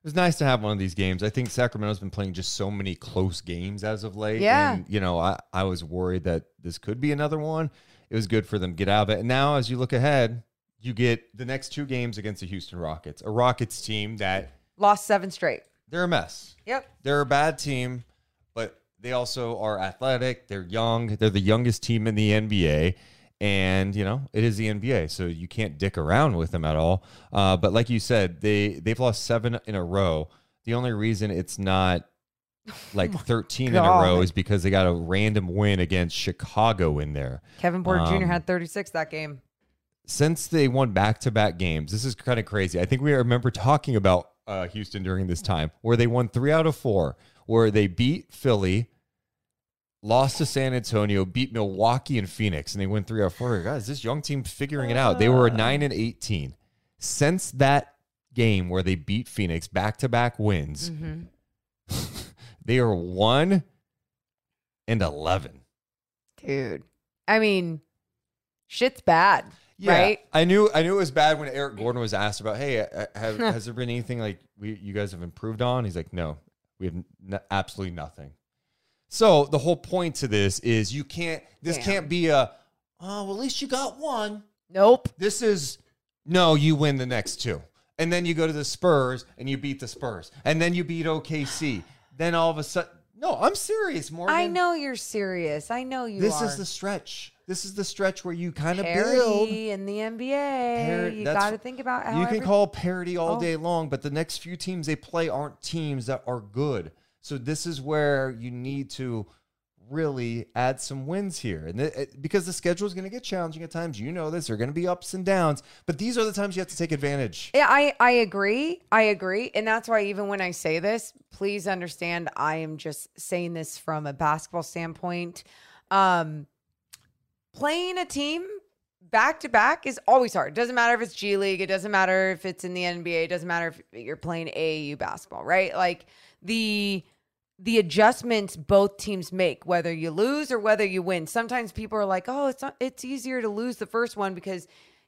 it was nice to have one of these games. I think Sacramento's been playing just so many close games as of late. Yeah. And, you know, I, I was worried that this could be another one. It was good for them to get out of it. And now as you look ahead, you get the next two games against the Houston Rockets, a Rockets team that Lost seven straight. they're a mess. Yep. They're a bad team, but they also are athletic. They're young. They're the youngest team in the NBA. And you know it is the NBA, so you can't dick around with them at all. Uh, but like you said, they they've lost seven in a row. The only reason it's not like thirteen in a row is because they got a random win against Chicago in there. Kevin Porter Jr. Um, had 36 that game. Since they won back to back games, this is kind of crazy. I think we remember talking about uh, Houston during this time, where they won three out of four, where they beat Philly, lost to San Antonio, beat Milwaukee and Phoenix, and they win three out of four. Guys, this young team figuring it out. They were a nine and eighteen. Since that game where they beat Phoenix, back to back wins, they are one and eleven. Dude. I mean, shit's bad, Yeah, right? I knew I knew it was bad when Eric Gordon was asked about, hey, have, has there been anything like we you guys have improved on? He's like, no, we have n- absolutely nothing. So the whole point to this is you can't. This Damn. can't be a. Oh, well, at least you got one. Nope. This is no. You win the next two, and then you go to the Spurs and you beat the Spurs, and then you beat OKC. Then all of a sudden, no, I'm serious, Morgan. I know you're serious. I know you This are. is the stretch. This is the stretch where you kind of build. in the NBA. Par- you got to think about how you can every- call parity all Oh. day long, but the next few teams they play aren't teams that are good. So this is where you need to really add some wins here, and it, it- because the schedule is going to get challenging at times. You know this. There are going to be ups and downs, but these are the times you have to take advantage. Yeah, I I agree. I agree, and that's why even when I say this, please understand I am just saying this from a basketball standpoint. Um, playing a team back to back is always hard. It doesn't matter if it's G League, it doesn't matter if it's in the NBA, it doesn't matter if you're playing AAU basketball, right? Like the the adjustments both teams make, whether you lose or whether you win. Sometimes people are like, "Oh, it's not, it's easier to lose the first one because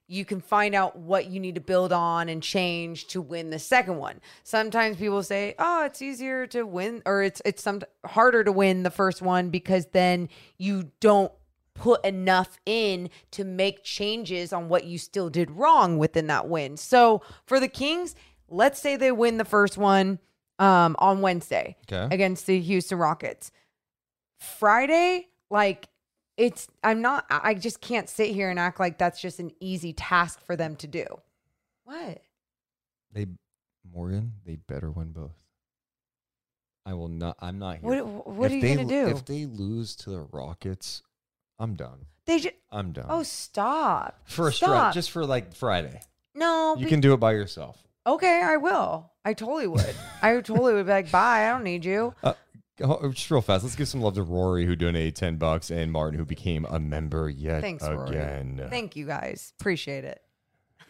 you can find out what you need to build on and change to win the second one." Sometimes people say, "Oh, it's easier to win or it's it's some harder to win the first one because then you don't put enough in to make changes on what you still did wrong within that win." So, for the Kings, let's say they win the first one um, on Wednesday Okay. against the Houston Rockets. Friday, like it's I'm not I I just can't sit here and act like that's just an easy task for them to do. What? They Morgan, they better win both. I will not. I'm not here. What what are you they going to do? If they lose to the Rockets, I'm done. they just I'm done. Oh, stop. for a stop. stretch, just for like Friday. No, You be- can do it by yourself. Okay, I will. I totally would. I totally would be like, "Bye, I don't need you." Uh, oh, just real fast. Let's give some love to Rory, who donated ten bucks, and Martin, who became a member yet Thanks, Rory. again. Thank you guys. Appreciate it.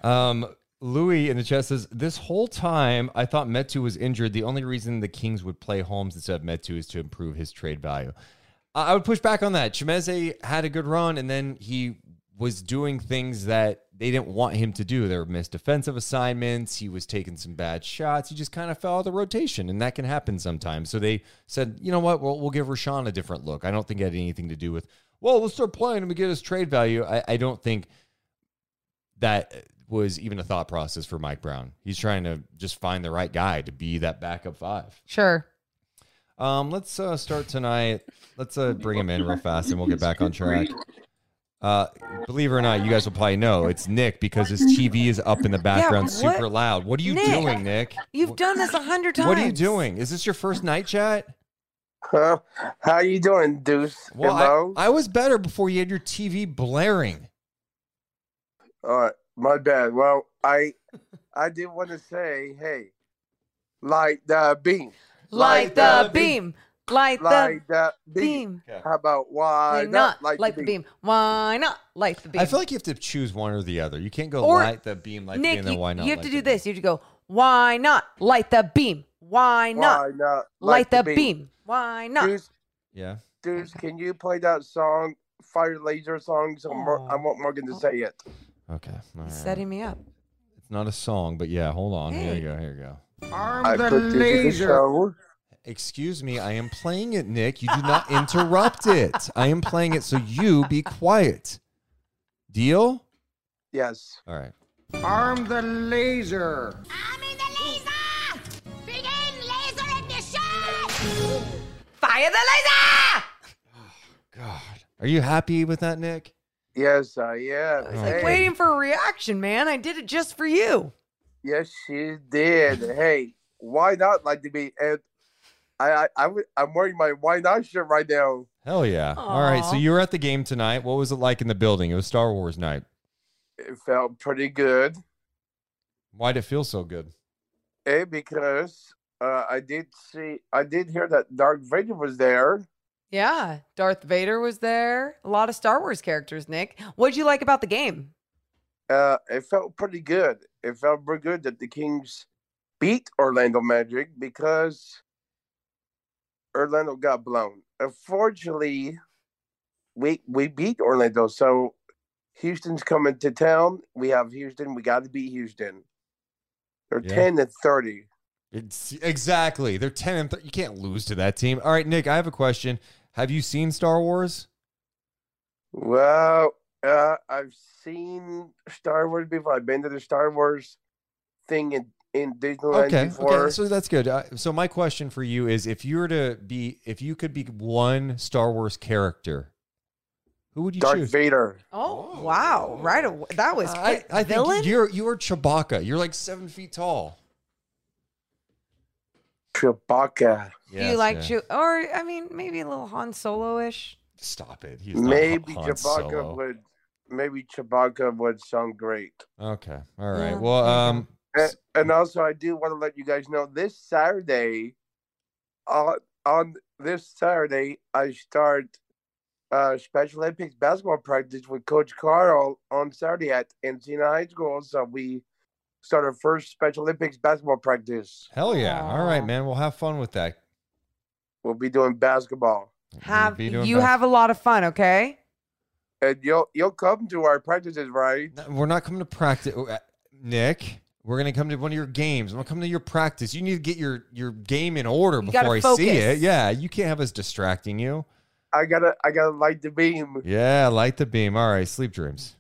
Um, Louis in the chat says, This whole time I thought Metu was injured. The only reason the Kings would play Holmes instead of Metu is to improve his trade value. I would push back on that. Chimezie had a good run and then he was doing things that they didn't want him to do. There were missed defensive assignments. He was taking some bad shots. He just kind of fell out of the rotation, and that can happen sometimes. So they said, you know what? We'll, we'll give Richaun a different look. I don't think it had anything to do with, well, let's start playing and we get his trade value. I, I don't think that was even a thought process for Mike Brown. He's trying to just find the right guy to be that backup five. Sure. Um, let's uh, start tonight. Let's uh, bring him in real fast, and we'll get back on track. Uh, believe it or not, you guys will probably know it's Nick because his TV is up in the background, what? super loud. What are you Nick, doing, Nick? You've done this a hundred times. What are you doing? Is this your first night chat? Huh? How you doing, Deuce? Well, Hello. I, I was better before you had your TV blaring. All right, my bad. Well, I I did want to say, hey, light the beam, Light the beam. Light the the beam. beam. How about why Why not light, light the beam? Why not light the beam? I feel like you have to choose one or the other. You can't go Or- light the beam, light the beam, and then you, why not? you have light to the do beam? this. You have to go. Why not light the beam? Why not Why not light the beam? Why not? Deuce, Yeah. Deuce, can you play that song, Fire Laser song? So Mor- I want Morgan to oh. say it. Okay. right. setting me up. It's not a song, but yeah, hold on. Here you go. Here you go. I put this in the show. Excuse me, I am playing it, Nick. You do not interrupt it. I am playing it, so you be quiet. Deal? Yes. All right. Arm the laser. I'm the laser! Begin laser ignition! Fire the laser! God. Are you happy with that, Nick? Yes, I am. It's like Hey, waiting for a reaction, man. I did it just for you. Yes, she did. hey, why not like to be? And I, I, I am wearing my why not shirt right now. Hell yeah. All right. So you were at the game tonight. What was it like in the building? It was Star Wars night. It felt pretty good. Why'd it feel so good? Eh, because uh, I did see, I did hear that Darth Vader was there. Yeah, Darth Vader was there. A lot of Star Wars characters, Nick. What'd you like about the game? Uh, it felt pretty good. It felt pretty good that the Kings beat Orlando Magic because Orlando got blown. Unfortunately, we we beat Orlando, so Houston's coming to town. We have Houston. We got to beat Houston. They're Yeah. ten and thirty. It's exactly. They're 10 and th- you can't lose to that team. All right, Nick, I have a question. Have you seen Star Wars? Well, uh, I've seen Star Wars before. I've been to the Star Wars thing in in Disneyland Okay, before. okay, so that's good. Uh, so my question for you is, if you were to be, if you could be one Star Wars character, who would you choose? Darth choose? Vader. Oh, wow. Right away. That was I. I think Villain? you're you're Chewbacca. You're like seven feet tall. Chewbacca. Do you like Chew- or I mean maybe a little Han Solo-ish? Stop it. He's not Maybe Han Chewbacca Solo. would. Maybe Chewbacca would sound great. Okay. All right. Yeah, Well, um, And, and also, I do want to let you guys know this Saturday, on on this Saturday, I start uh, Special Olympics basketball practice with Coach Carl on Saturday at Encina High School. So we start our first Special Olympics basketball practice. Hell yeah. All right, man. We'll have fun with that. We'll be doing basketball, Have Be doing you bas- have a lot of fun, okay? And you'll you'll come to our practices, right? We're not coming to practice, uh, Nick. We're gonna come to one of your games. I'm gonna come to your practice. You need to get your your game in order You gotta before I see focus. it. Yeah, you can't have us distracting you. I gotta I gotta light the beam. Yeah, light the beam. All right, sleep dreams.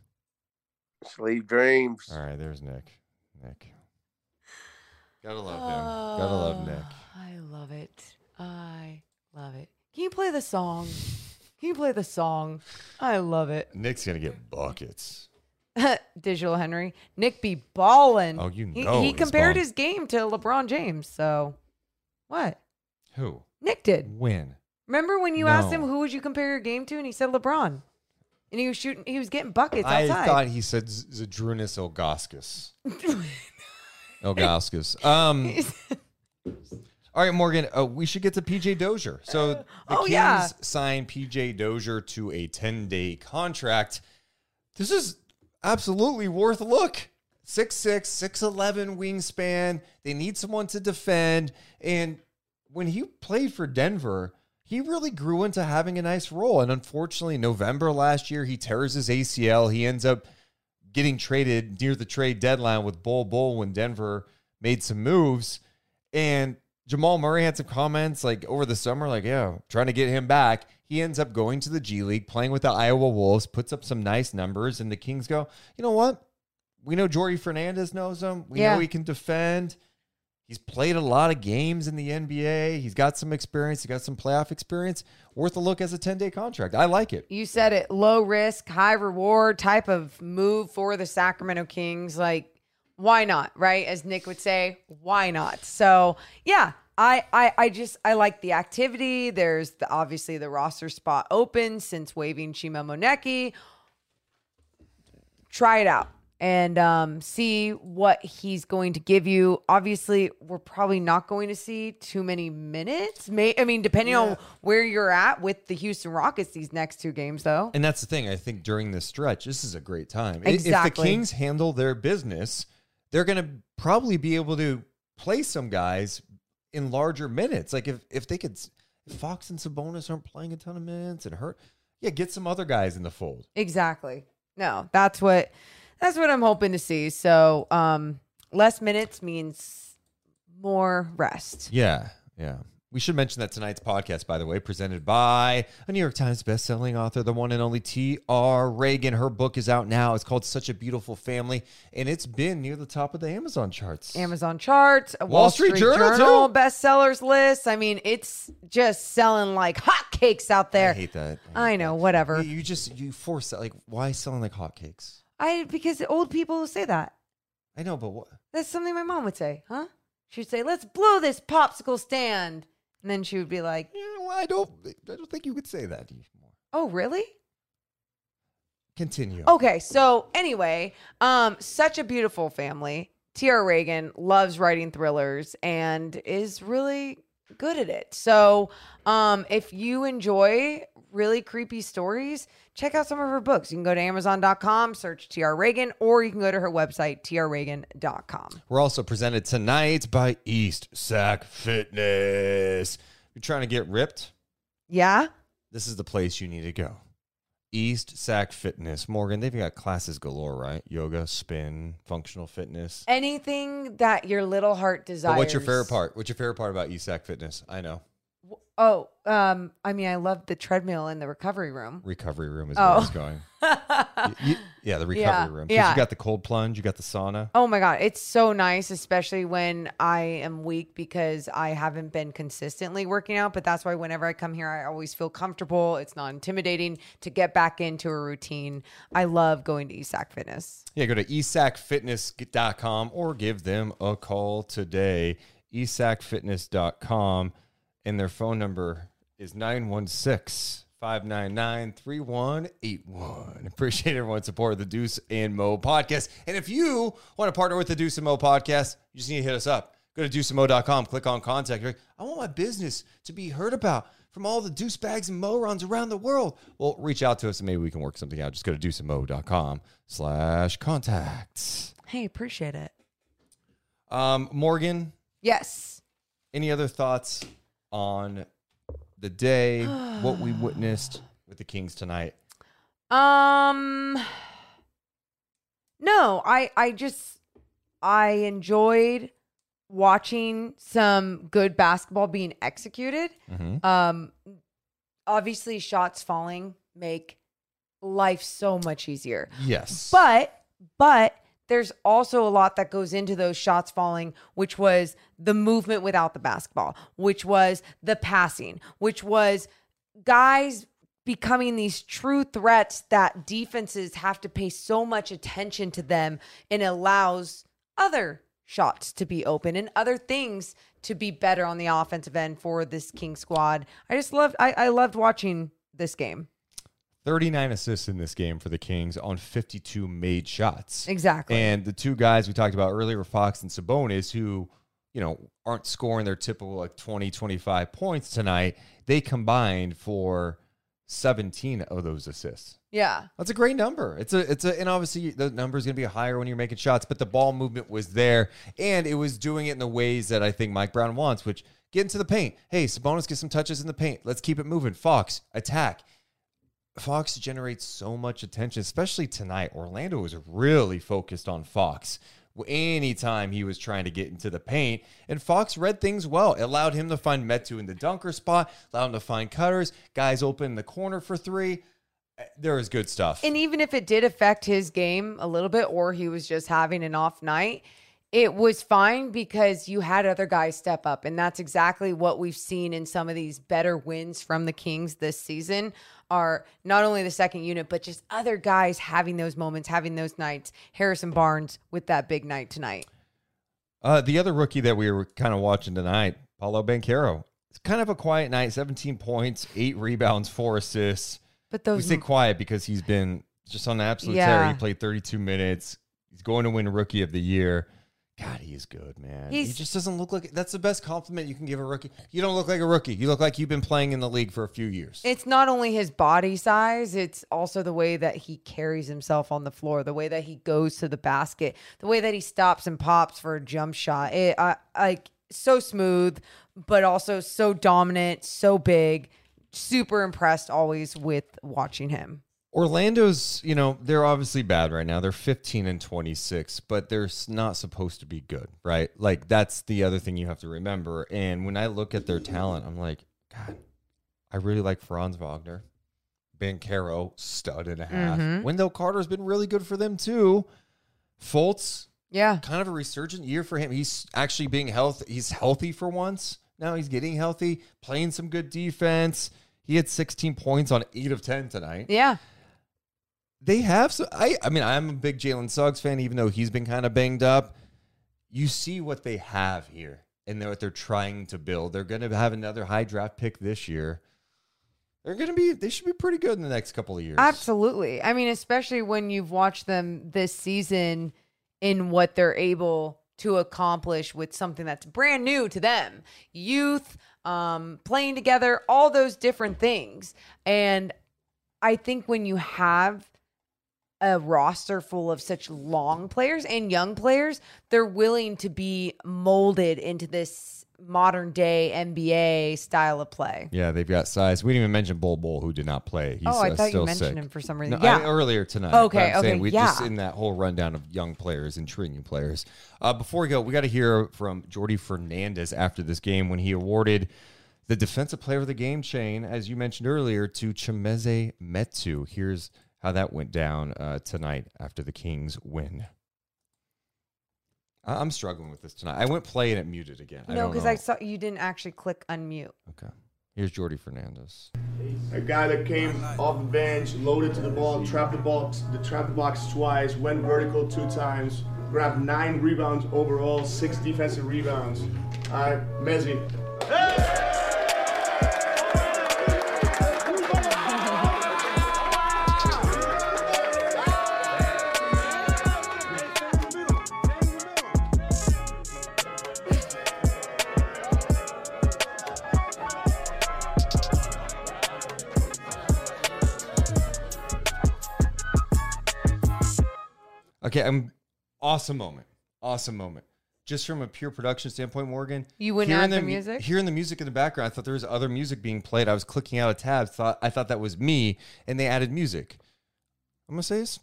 Sleep dreams. All right, there's Nick. Nick. Gotta love him. Gotta love Nick. I love it. I love it. Can you play the song? Can you play the song? I love it. Nick's gonna get buckets. Digital Henry. Nick be ballin'. Oh, you He- know He, he's compared ballin'. his game to LeBron James. So, what? Who? Nick did. When? Remember when you asked him who would you compare your game to, and he said LeBron, and he was shooting. He was getting buckets I outside. thought he said Zydrunas Ilgauskas. Ilgauskas. Um. All right, Morgan. Uh, we should get to PJ Dozier. So the Oh, Kings yeah. signed PJ Dozier to a ten-day contract. This is absolutely worth a look. 6'6", 6'11", wingspan. They need someone to defend. And when he played for Denver, he really grew into having a nice role. And unfortunately, in November last year, he tears his ACL. He ends up getting traded near the trade deadline with Bol Bol when Denver made some moves. And Jamal Murray had some comments like over the summer, like, yeah, trying to get him back. He ends up going to the G League, playing with the Iowa Wolves, puts up some nice numbers, and the Kings go, you know what? We know Jordi Fernandez knows him. We Yeah. know he can defend. He's played a lot of games in the NBA. He's got some experience. He got some playoff experience. Worth a look as a 10 day contract. I like it. You said it low risk, high reward type of move for the Sacramento Kings. Like, why not? Right? As Nick would say, why not? So yeah, I I, I just I like the activity. There's the, obviously the roster spot open since waiving Chima Moneke. Try it out and um, see what he's going to give you. Obviously, we're probably not going to see too many minutes. May I mean, depending on where you're at with the Houston Rockets these next two games, though. And that's the thing. I think during this stretch, this is a great time. I- If the Kings handle their business, they're going to probably be able to play some guys in larger minutes. Like if if they could, if Fox and Sabonis aren't playing a ton of minutes and hurt, yeah, get some other guys in the fold. Exactly. No, that's what that's what I'm hoping to see. So, um, less minutes means more rest. Yeah, yeah. We should mention that tonight's podcast, by the way, presented by a New York Times bestselling author, the one and only T.R. Ragan. Her book is out now. It's called Such a Beautiful Family, and it's been near the top of the Amazon charts. Amazon charts, a Wall, Street Street, Journal, Journal, bestsellers list. I mean, it's just selling like hotcakes out there. I hate that. I hate know, that. whatever. You, you just you force that. Like, why selling like hotcakes? I because old people say that. I know, but what? That's something my mom would say, huh? She'd say, "Let's blow this popsicle stand," and then she would be like, You know, I don't. I don't think you could say that anymore. "Oh, really?" Continue. Okay, so anyway, um, such a beautiful family. T.R. Ragan loves writing thrillers and is really good at it. So, um, if you enjoy really creepy stories, check out some of her books. You can go to Amazon.com, search T.R. Ragan, or you can go to her website, trragan.com. We're also presented tonight by East Sac Fitness. You're trying to get ripped. Yeah? This is the place you need to go. East Sac Fitness. Morgan, they've got classes galore, right? Yoga, spin, functional fitness. Anything that your little heart desires. But what's your favorite part? What's your favorite part about East Sac Fitness? I know. Oh, um, I mean, I love the treadmill in the recovery room. Recovery room is Oh. where I was going. Y- y- yeah, the recovery Yeah, room. 'Cause yeah. You got the cold plunge, you got the sauna. Oh my God. It's so nice, especially when I am weak because I haven't been consistently working out. But that's why whenever I come here, I always feel comfortable. It's not intimidating to get back into a routine. I love going to ESAC Fitness. Yeah, go to esacfitness.com or give them a call today. Esacfitness.com and their phone number is 916 599 3181. Appreciate everyone's support of the Deuce and Mo podcast. And if you want to partner with the Deuce and Mo podcast, you just need to hit us up. Go to deuceandmo.com, click on contact. I want my business to be heard about from all the deuce bags and morons around the world. Well, reach out to us and maybe we can work something out. Just go to deuceandmo.com slash contacts. Hey, appreciate it. Um, Morgan, Yes. any other thoughts on the day, what we witnessed with the Kings tonight? Um No, I I just I enjoyed watching some good basketball being executed. Mhm. Um obviously shots falling make life so much easier. Yes. But but there's also a lot that goes into those shots falling, which was the movement without the basketball, which was the passing, which was guys becoming these true threats that defenses have to pay so much attention to them and allows other shots to be open and other things to be better on the offensive end for this King squad. I just loved I, I loved watching this game. 39 assists in this game for the Kings on 52 made shots. Exactly. And the two guys we talked about earlier were Fox and Sabonis, who, you know, aren't scoring their typical like 20, 25 points tonight. They combined for 17 of those assists. Yeah. That's a great number. It's a it's a and obviously the number is going to be higher when you're making shots, but the ball movement was there and it was doing it in the ways that I think Mike Brown wants, which get into the paint. Hey, Sabonis get some touches in the paint. Let's keep it moving. Fox, attack. Fox generates so much attention, especially tonight. Orlando was really focused on Fox anytime he was trying to get into the paint. And Fox read things well. It allowed him to find Metu in the dunker spot, allowed him to find cutters, guys open in the corner for three. Eh, There was good stuff. And even if it did affect his game a little bit, or he was just having an off night, it was fine because you had other guys step up. And that's exactly what we've seen in some of these better wins from the Kings this season are not only the second unit, but just other guys having those moments, having those nights. Harrison Barnes with that big night tonight. Uh, the other rookie that we were kind of watching tonight, Paolo Banchero. It's kind of a quiet night 17 points, eight rebounds, four assists. But we those say quiet because he's been just on the absolute Yeah. tear. He played 32 minutes. He's going to win Rookie of the Year. God, he's good, man. he just doesn't look like that's the best compliment you can give a rookie. You don't look like a rookie. You look like you've been playing in the league for a few years. It's not only his body size, it's also the way that he carries himself on the floor, the way that he goes to the basket, the way that he stops and pops for a jump shot. It I like so smooth, but also so dominant, so big. Super impressed always with watching him. Orlando's, you know, they're obviously bad right now. They're 15 and 26, but they're not supposed to be good, right? Like that's the other thing you have to remember. And when I look at their talent, I'm like, God, I really like Franz Wagner, Banchero, stud and a half. Mhm. Wendell Carter's been really good for them too. Fultz, Yeah. kind of a resurgent year for him. He's actually being healthy. He's healthy for once. Now he's getting healthy, playing some good defense. He had 16 points on eight of 10 tonight Yeah. They have so I I mean I'm a big Jalen Suggs fan even though he's been kind of banged up. You see what they have here and what they're trying to build. They're going to have another high draft pick this year. They're going to be they should be pretty good in the next couple of years. Absolutely. I mean, especially when you've watched them this season in what they're able to accomplish with something that's brand new to them youth, um, playing together, all those different things. And I think when you have a roster full of such long players and young players, they're willing to be molded into this modern day NBA style of play. Yeah, they've got size. We didn't even mention Bol Bol, who did not play. He's Oh, I uh, thought you mentioned sick. him for some reason. No, Yeah. I- earlier tonight. Okay, okay, we just yeah. in that whole rundown of young players, intriguing players. Uh, before we go, we got to hear from Jordi Fernandez after this game when he awarded the defensive player of the game chain, as you mentioned earlier, to Chimezie Metu. Here's how that went down uh, tonight after the Kings win. I- I'm struggling with this tonight. I went play and it muted again. No, because know. I saw you didn't actually click unmute. Okay. Here's Jordi Fernandez. A guy that came off the bench, loaded to the ball, trapped the box, the trapped the box twice, went vertical two times, grabbed nine rebounds overall, six defensive rebounds. All right, Mezzi. Okay, I'm awesome moment. Awesome moment. Just from a pure production standpoint, Morgan. You wouldn't hearing add the mu- music? Hearing the music in the background, I thought there was other music being played. I was clicking out a tab. Thought I thought that was me, and they added music. I'm gonna say it's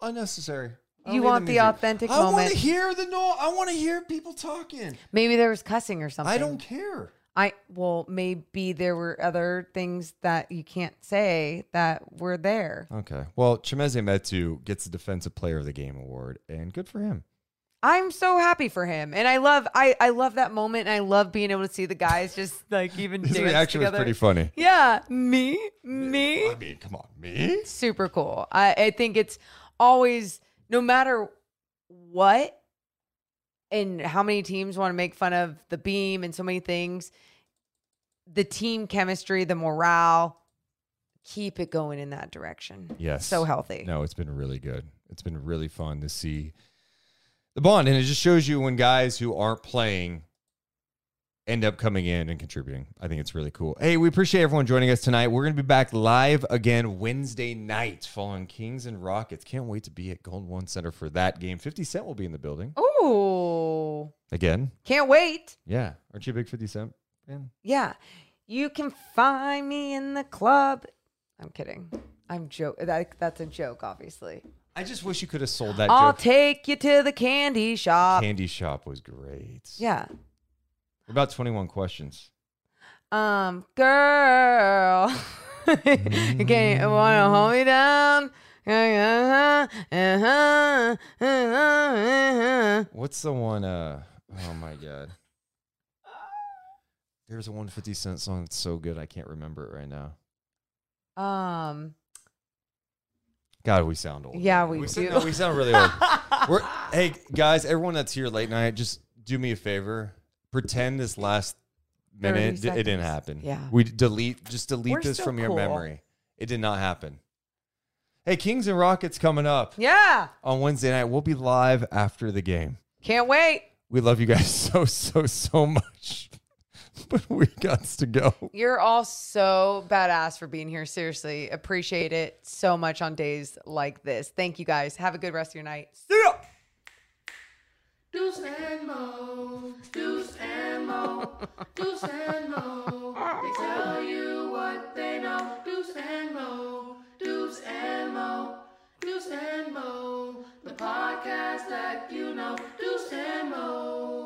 unnecessary. You want the music. authentic I want to hear the no. I want to hear people talking. Maybe there was cussing or something. I don't care. I well, maybe there were other things that you can't say that were there. Okay. Well, Chimezie Metu gets the Defensive Player of the Game award, and good for him. I'm so happy for him, and I love I I love that moment, and I love being able to see the guys just like even His reaction was pretty funny. Yeah, me, me. I mean, come on, me. Super cool. I I think it's always no matter what and how many teams want to make fun of the beam and so many things, the team chemistry, the morale, keep it going in that direction. Yes. So healthy. No, it's been really good. It's been really fun to see the bond. And it just shows you when guys who aren't playing end up coming in and contributing. I think it's really cool. Hey, we appreciate everyone joining us tonight. We're going to be back live again Wednesday night following Kings and Rockets. Can't wait to be at Golden One Center for that game. 50 Cent will be in the building Oh. again. Can't wait. Yeah. Aren't you a big 50 Cent fan? Yeah. You can find me in the club. I'm kidding. I'm joke. That, that's a joke, obviously. I just wish you could have sold that I'll joke. take you to the candy shop. Candy Shop was great. yeah. What about 21 questions? Um, girl, you can't want to hold me down. Uh-huh, uh-huh, uh-huh. What's the one? Uh, oh my god. There's a 150 Cent song that's so good I can't remember it right now. Um, God, we sound old. Yeah, we sound, do. no, we sound really old. We're, hey guys, everyone that's here late night, just do me a favor. Pretend this last minute d- it didn't happen. Yeah. We delete just delete We're this still from your memory. It did not happen. Hey, Kings and Rockets coming up yeah, on Wednesday night. We'll be live after the game. can't wait. We love you guys so so so much. But we got to go. You're all so badass for being here. Seriously, appreciate it so much on days like this. Thank you guys. Have a good rest of your night. See ya. Deuce and Mo, Deuce and Mo, Deuce and Mo. They tell you what they know. Deuce and Mo, Deuce and Mo, Deuce and Mo. The podcast that you know. Deuce and Mo.